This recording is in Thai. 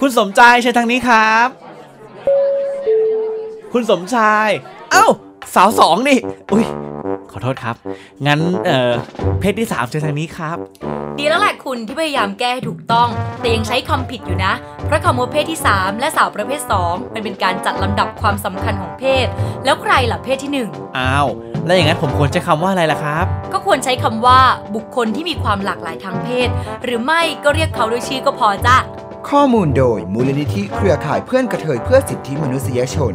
คุณสมชายเชิญทางนี้ครับ คุณสมชาย เอ้า สาวสองนี่ อุ้ย ขอโทษครับ งั้น เอ่อ เพศที่สามเชิญทางนี้ครับ ดีแล้วแหละคุณที่พยายามแก้ให้ถูกต้อง แต่ยังใช้คำผิดอยู่นะ เพราะคำว่าเพศที่ 3 และสาวประเภท 2 มันเป็นการจัดลำดับความสำคัญของเพศ แล้วใครล่ะเพศที่อ้าว แล้วอย่างนั้นผมควรใช้คำว่าอะไรล่ะครับ1ก็ควรใช้คำว่าบุคคลที่มีความหลากหลายทางเพศ หรือไม่ก็เรียกเขาด้วยชื่อก็พอจ้ะ ข้อมูลโดยมูลนิธิเครือข่ายเพื่อนกระเทยเพื่อสิทธิมนุษยชน